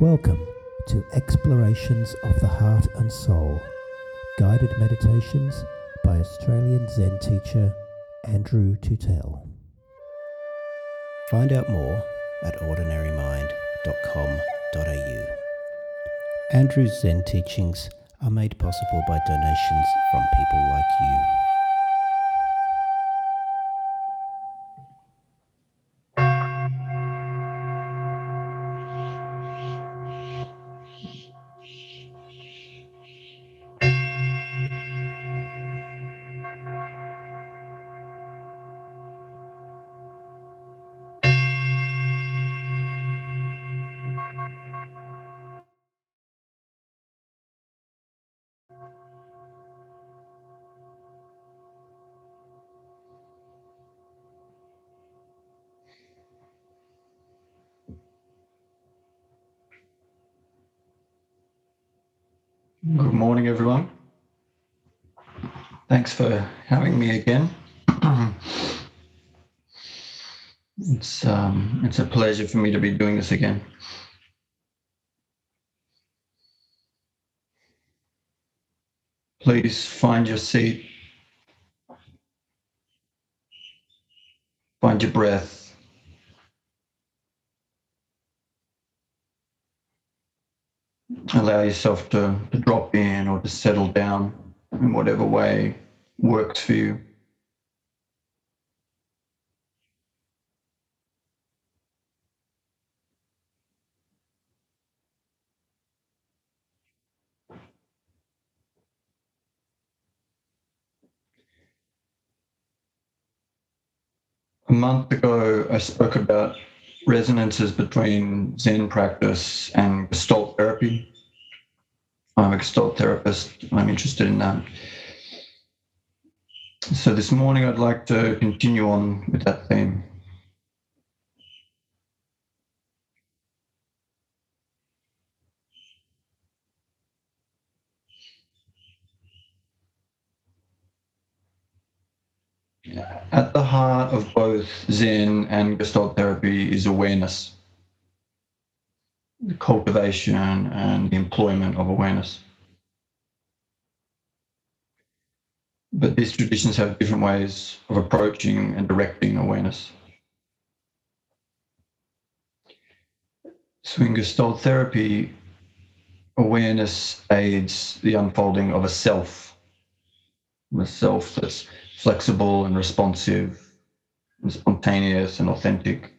Welcome to Explorations of the Heart and Soul, guided meditations by Australian Zen teacher Andrew Tootell. Find out more at ordinarymind.com.au. Andrew's Zen teachings are made possible by donations from people like you. Thanks for having me again. it's um, it's a pleasure for me to be doing this again. Please find your seat. Find your breath. allow yourself to, to drop in or to settle down in whatever way works for you. A month ago, I spoke about resonances between Zen practice and Gestalt therapy. I'm a Gestalt therapist. I'm interested in that. So this morning, I'd like to continue on with that theme. At the heart of both Zen and Gestalt therapy is awareness, the cultivation and the employment of awareness. But these traditions have different ways of approaching and directing awareness. So in Gestalt therapy, awareness aids the unfolding of a self, a self that's flexible and responsive, and spontaneous and authentic.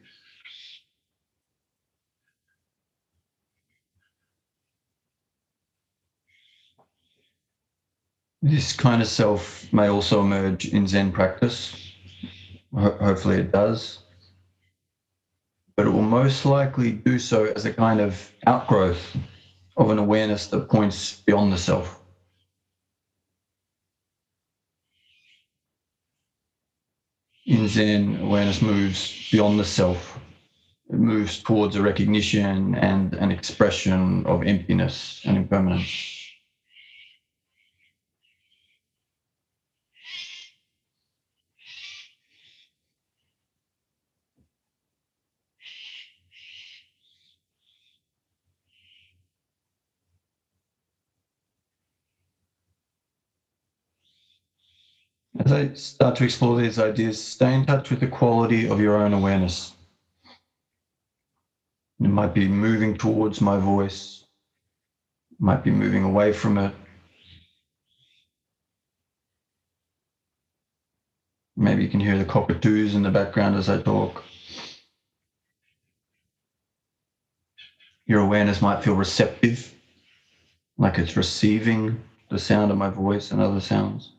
This kind of self may also emerge in Zen practice. Ho- hopefully, it does. But it will most likely do so as a kind of outgrowth of an awareness that points beyond the self. in Zen, awareness moves beyond the self. It moves towards a recognition and an expression of emptiness and impermanence. As I start to explore these ideas, stay in touch with the quality of your own awareness. It might be moving towards my voice, might be moving away from it. Maybe you can hear the cockatoos in the background as I talk. Your awareness might feel receptive, like it's receiving the sound of my voice and other sounds.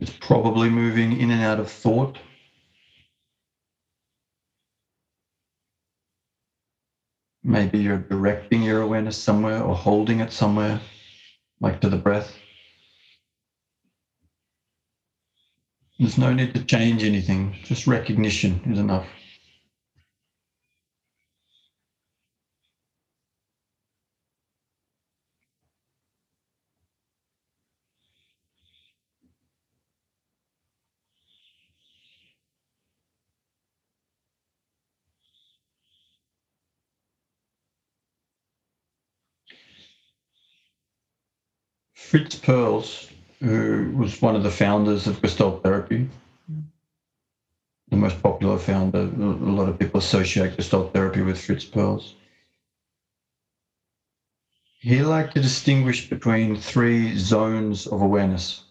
It's probably moving in and out of thought. Maybe you're directing your awareness somewhere or holding it somewhere, like to the breath. There's no need to change anything, just recognition is enough. Fritz Perls, who was one of the founders of Gestalt therapy, the most popular founder. A lot of people associate Gestalt therapy with Fritz Perls. He liked to distinguish between three zones of awareness.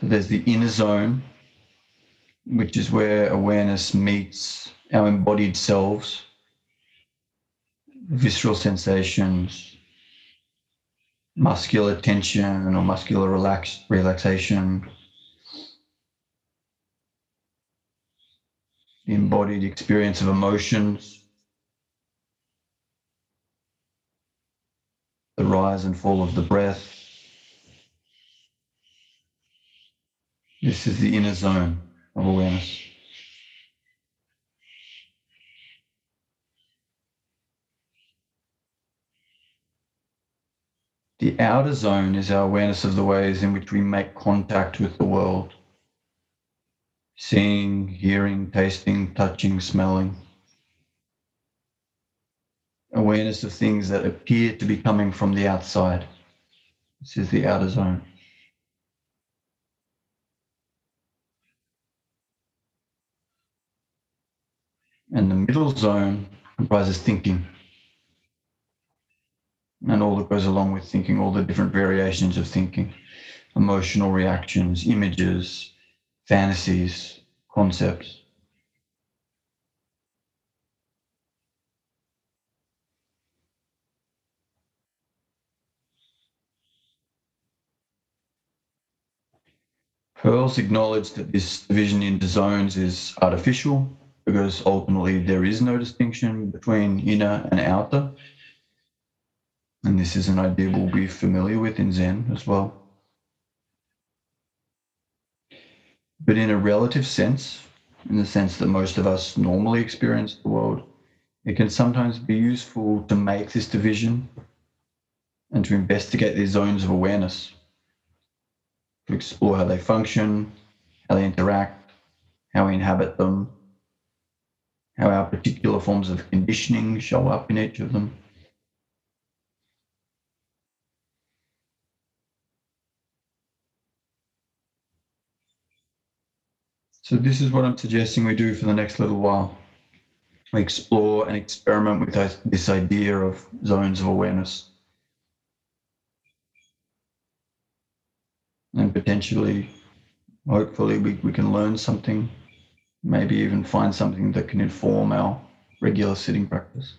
So there's the inner zone, which is where awareness meets our embodied selves, visceral sensations, muscular tension or muscular relax, relaxation, the embodied experience of emotions, the rise and fall of the breath. This is the inner zone of awareness. The outer zone is our awareness of the ways in which we make contact with the world. Seeing, hearing, tasting, touching, smelling. Awareness of things that appear to be coming from the outside. This is the outer zone. And the middle zone comprises thinking and all that goes along with thinking, all the different variations of thinking, emotional reactions, images, fantasies, concepts. Perls acknowledged that this division into zones is artificial because ultimately there is no distinction between inner and outer. And this is an idea we'll be familiar with in Zen as well. But in a relative sense, in the sense that most of us normally experience the world, it can sometimes be useful to make this division and to investigate these zones of awareness, to explore how they function, how they interact, how we inhabit them, how our particular forms of conditioning show up in each of them. So this is what I'm suggesting we do for the next little while. We explore and experiment with this idea of zones of awareness. And potentially, hopefully, we, we can learn something, maybe even find something that can inform our regular sitting practice.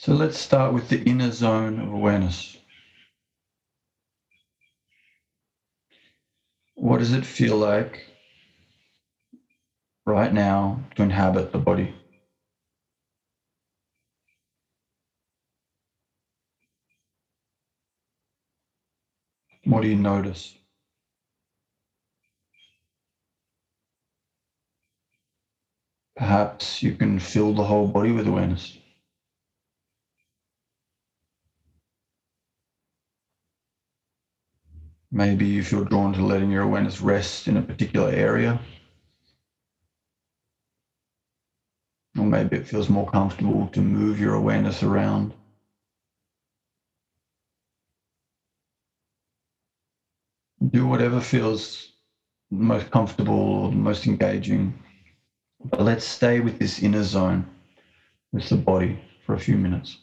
So let's start with the inner zone of awareness. What does it feel like right now to inhabit the body? What do you notice? Perhaps you can fill the whole body with awareness. Maybe you feel drawn to letting your awareness rest in a particular area. Or maybe it feels more comfortable to move your awareness around. Do whatever feels most comfortable or most engaging. But let's stay with this inner zone, with the body, for a few minutes.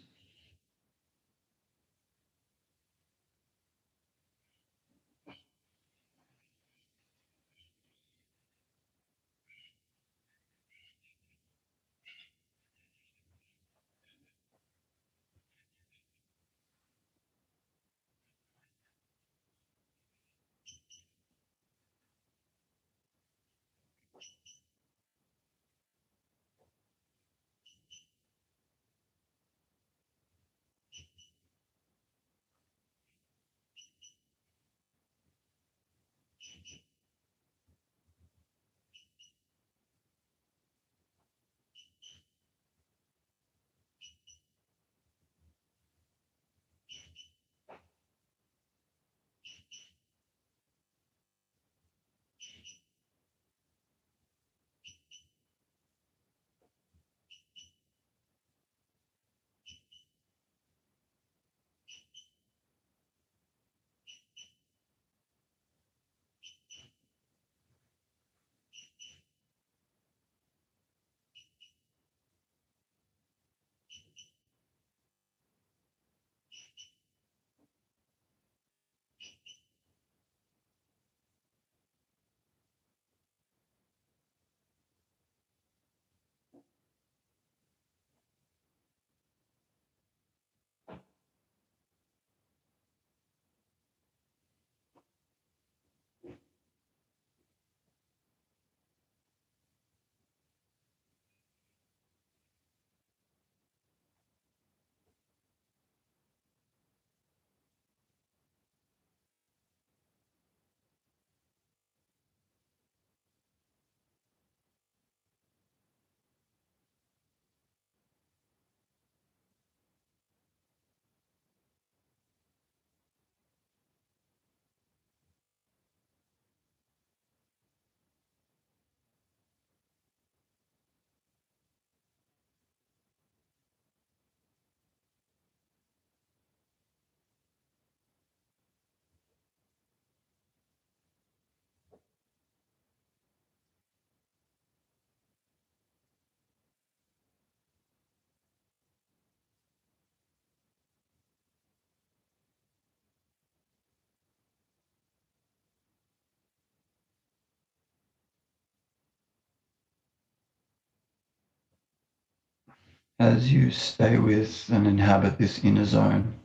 As you stay with and inhabit this inner zone,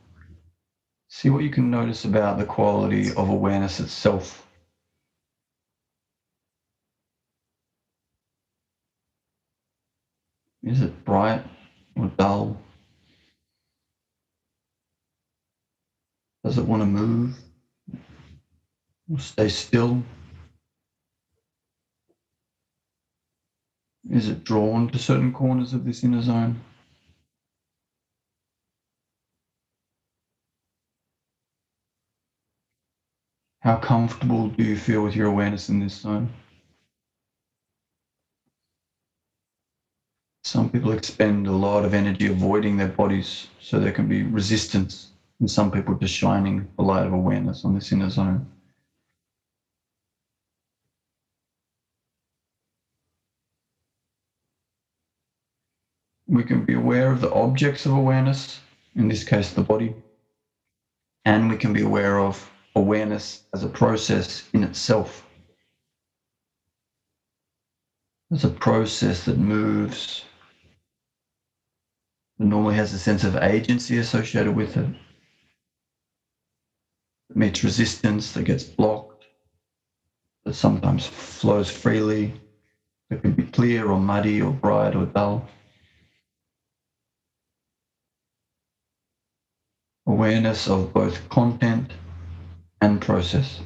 see what you can notice about the quality of awareness itself. Is it bright or dull? Does it want to move or stay still? Is it drawn to certain corners of this inner zone? How comfortable do you feel with your awareness in this zone? Some people expend a lot of energy avoiding their bodies so there can be resistance, and some people just shining the light of awareness on this inner zone. We can be aware of the objects of awareness, in this case, the body, and we can be aware of awareness as a process in itself. As a process that moves, that normally has a sense of agency associated with it, that meets resistance, that gets blocked, that sometimes flows freely, that can be clear or muddy or bright or dull. Awareness of both content and process.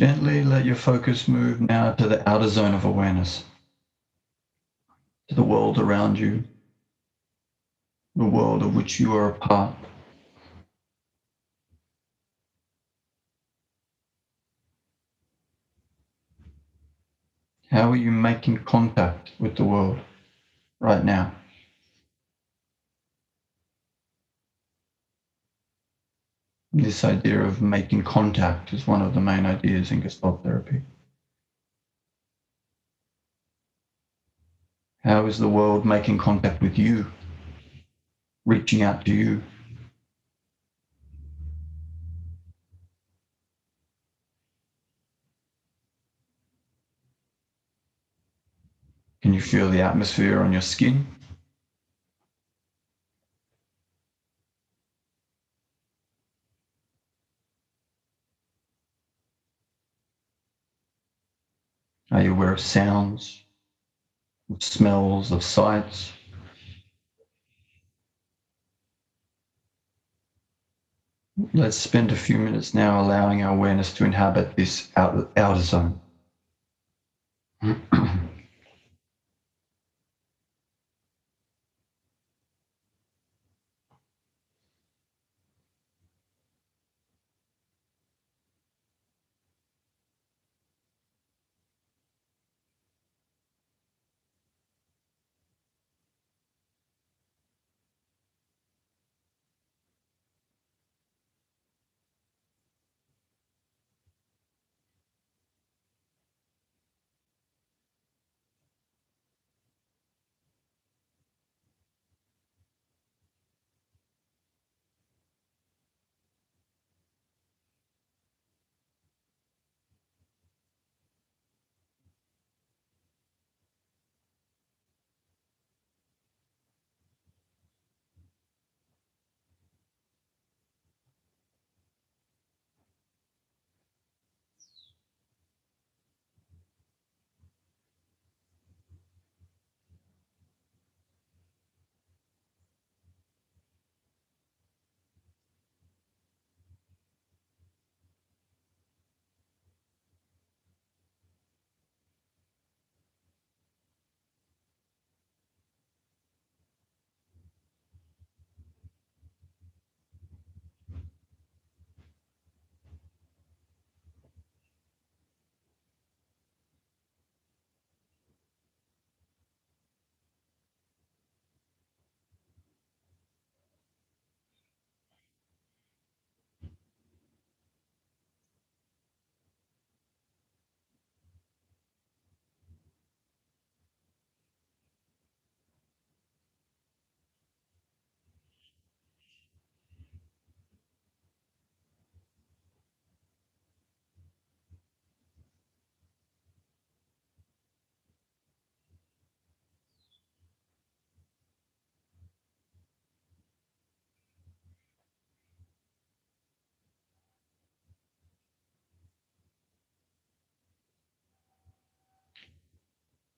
Gently let your focus move now to the outer zone of awareness, to the world around you, the world of which you are a part. How are you making contact with the world right now? This idea of making contact is one of the main ideas in Gestalt therapy. How is the world making contact with you, reaching out to you? Can you feel the atmosphere on your skin? Are you aware of sounds, of smells, of sights? Let's spend a few minutes now allowing our awareness to inhabit this outer, outer zone.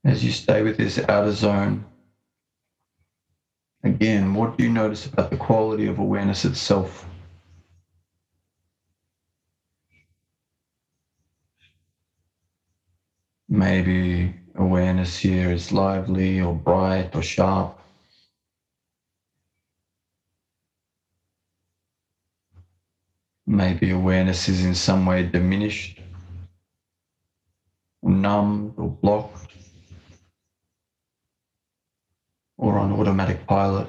As you stay with this outer zone, again, what do you notice about the quality of awareness itself? Maybe awareness here is lively or bright or sharp. Maybe awareness is in some way diminished, numbed or blocked, or on automatic pilot.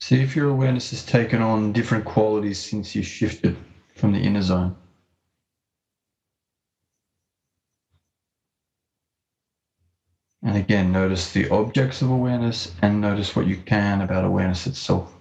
See if your awareness has taken on different qualities since you shifted from the inner zone. And again, notice the objects of awareness and notice what you can about awareness itself.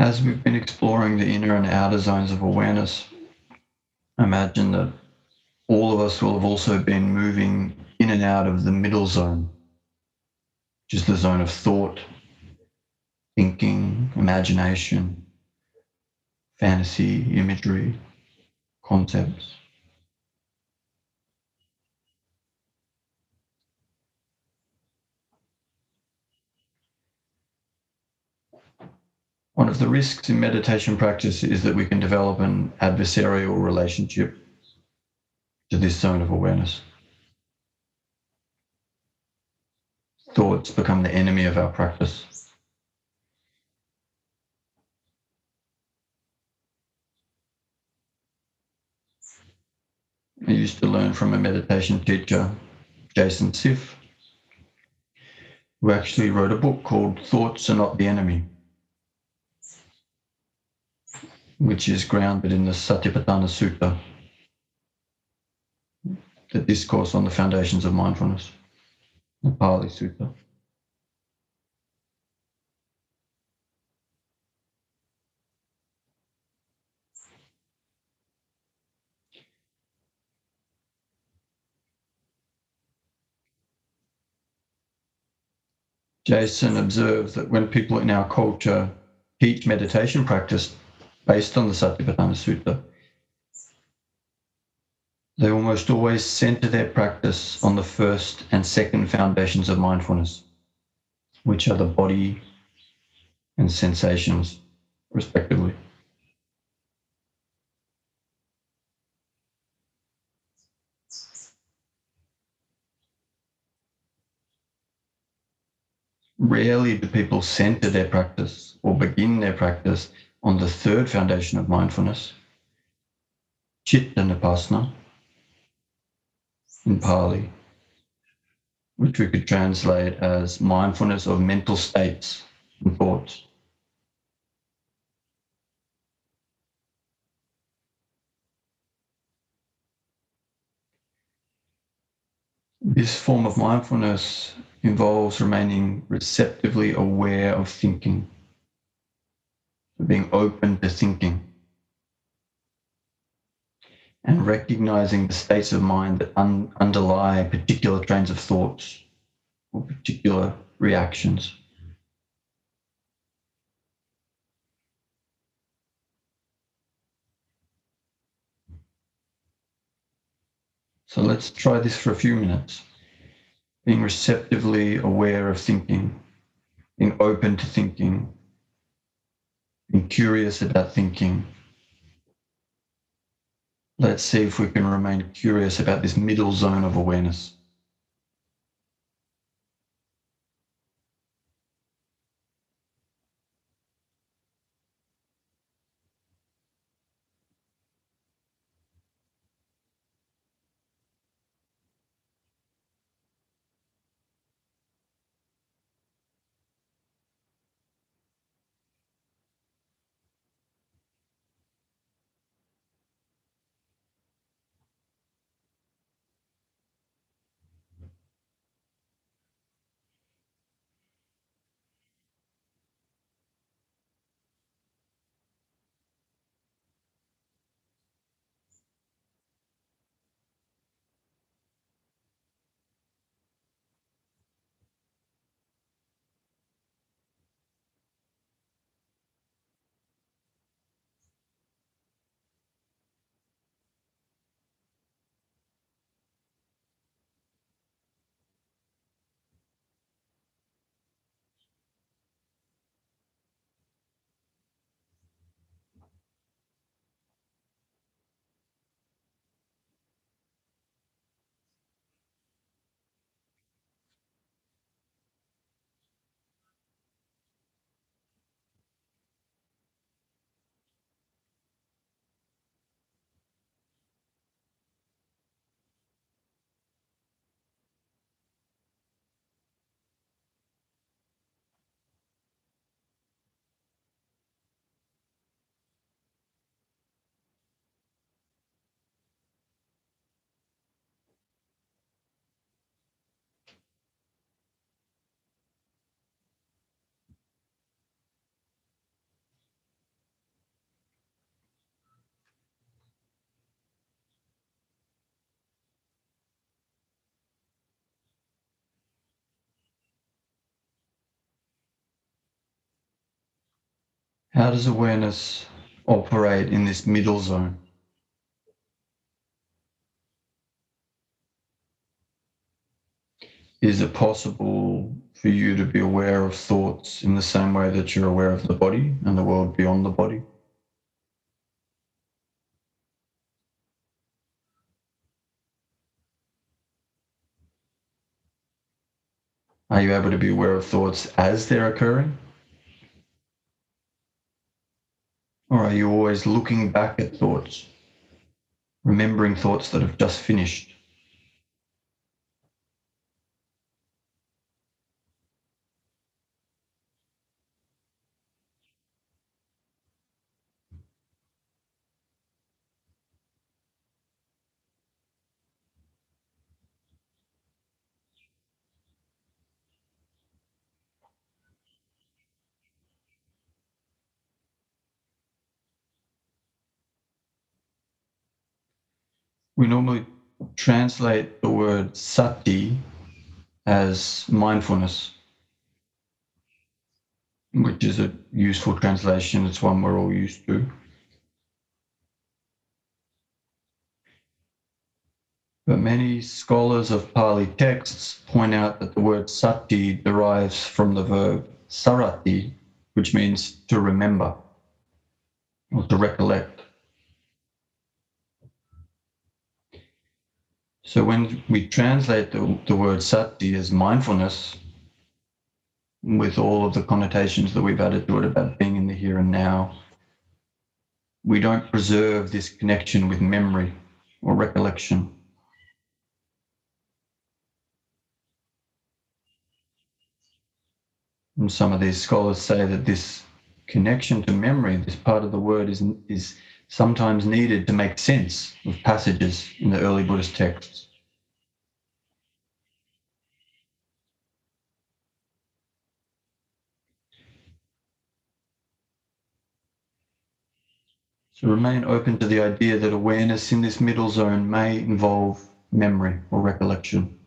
As we've been exploring the inner and outer zones of awareness, imagine that all of us will have also been moving in and out of the middle zone, which is the zone of thought, thinking, imagination, fantasy, imagery, concepts. One of the risks in meditation practice is that we can develop an adversarial relationship to this zone of awareness. Thoughts become the enemy of our practice. I used to learn from a meditation teacher, Jason Siff, who actually wrote a book called Thoughts Are Not the Enemy which is grounded in the Satipatthana Sutta, the discourse on the foundations of mindfulness, the Pali Sutta. Jason observed that when people in our culture teach meditation practice, based on the Satipatthana Sutta. They almost always center their practice on the first and second foundations of mindfulness, which are the body and sensations, respectively. Rarely do people center their practice or begin their practice on the third foundation of mindfulness, Chitta in Pali, which we could translate as mindfulness of mental states and thoughts. This form of mindfulness involves remaining receptively aware of thinking, being open to thinking, and recognizing the states of mind that un- underlie particular trains of thoughts or particular reactions. So let's try this for a few minutes. Being receptively aware of thinking, being open to thinking, being curious about thinking. Let's see if we can remain curious about this middle zone of awareness. How does awareness operate in this middle zone? Is it possible for you to be aware of thoughts in the same way that you're aware of the body and the world beyond the body? Are you able to be aware of thoughts as they're occurring? Or are you always looking back at thoughts, remembering thoughts that have just finished? We normally translate the word sati as mindfulness, which is a useful translation. It's one we're all used to. But many scholars of Pali texts point out that the word sati derives from the verb sarati, which means to remember or to recollect. So when we translate the, the word sati as mindfulness, with all of the connotations that we've added to it about being in the here and now, we don't preserve this connection with memory or recollection. And some of these scholars say that this connection to memory, this part of the word, is, is sometimes needed to make sense of passages in the early Buddhist texts. So remain open to the idea that awareness in this middle zone may involve memory or recollection.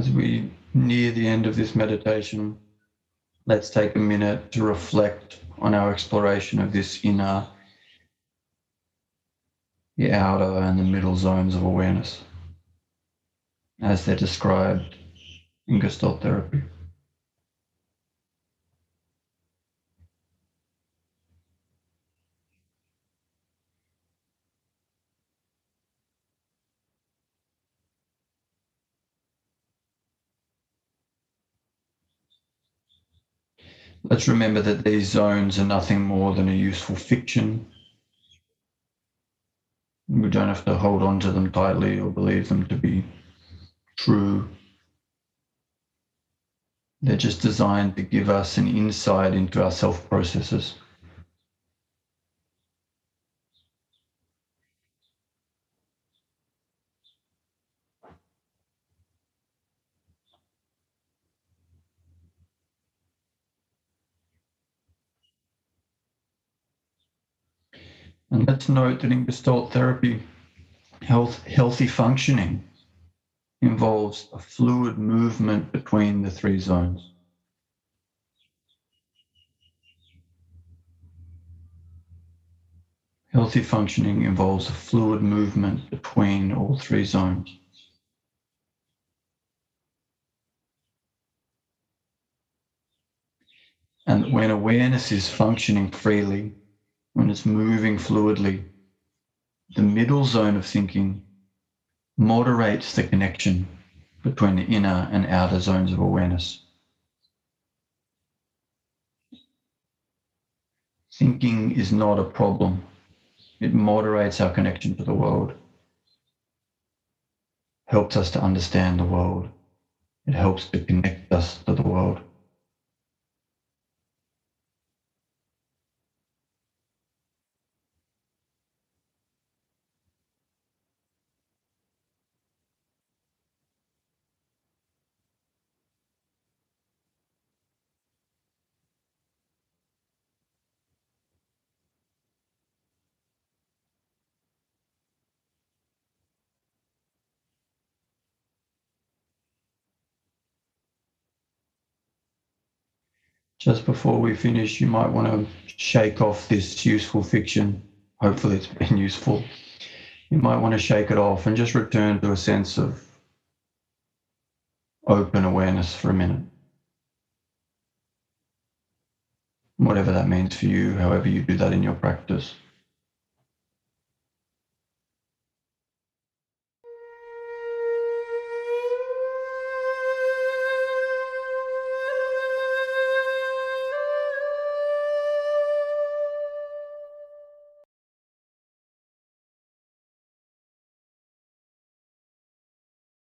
As we near the end of this meditation, let's take a minute to reflect on our exploration of this inner, the outer, and the middle zones of awareness as they're described in Gestalt therapy. Let's remember that these zones are nothing more than a useful fiction. We don't have to hold on to them tightly or believe them to be true. They're just designed to give us an insight into our self processes. And let's note that in Gestalt therapy, health, healthy functioning involves a fluid movement between the three zones. Healthy functioning involves a fluid movement between all three zones. And when awareness is functioning freely, when it's moving fluidly, the middle zone of thinking moderates the connection between the inner and outer zones of awareness. Thinking is not a problem. It moderates our connection to the world, helps us to understand the world. It helps to connect us to the world. Just before we finish, you might want to shake off this useful fiction. Hopefully, it's been useful. You might want to shake it off and just return to a sense of open awareness for a minute. Whatever that means for you, however you do that in your practice.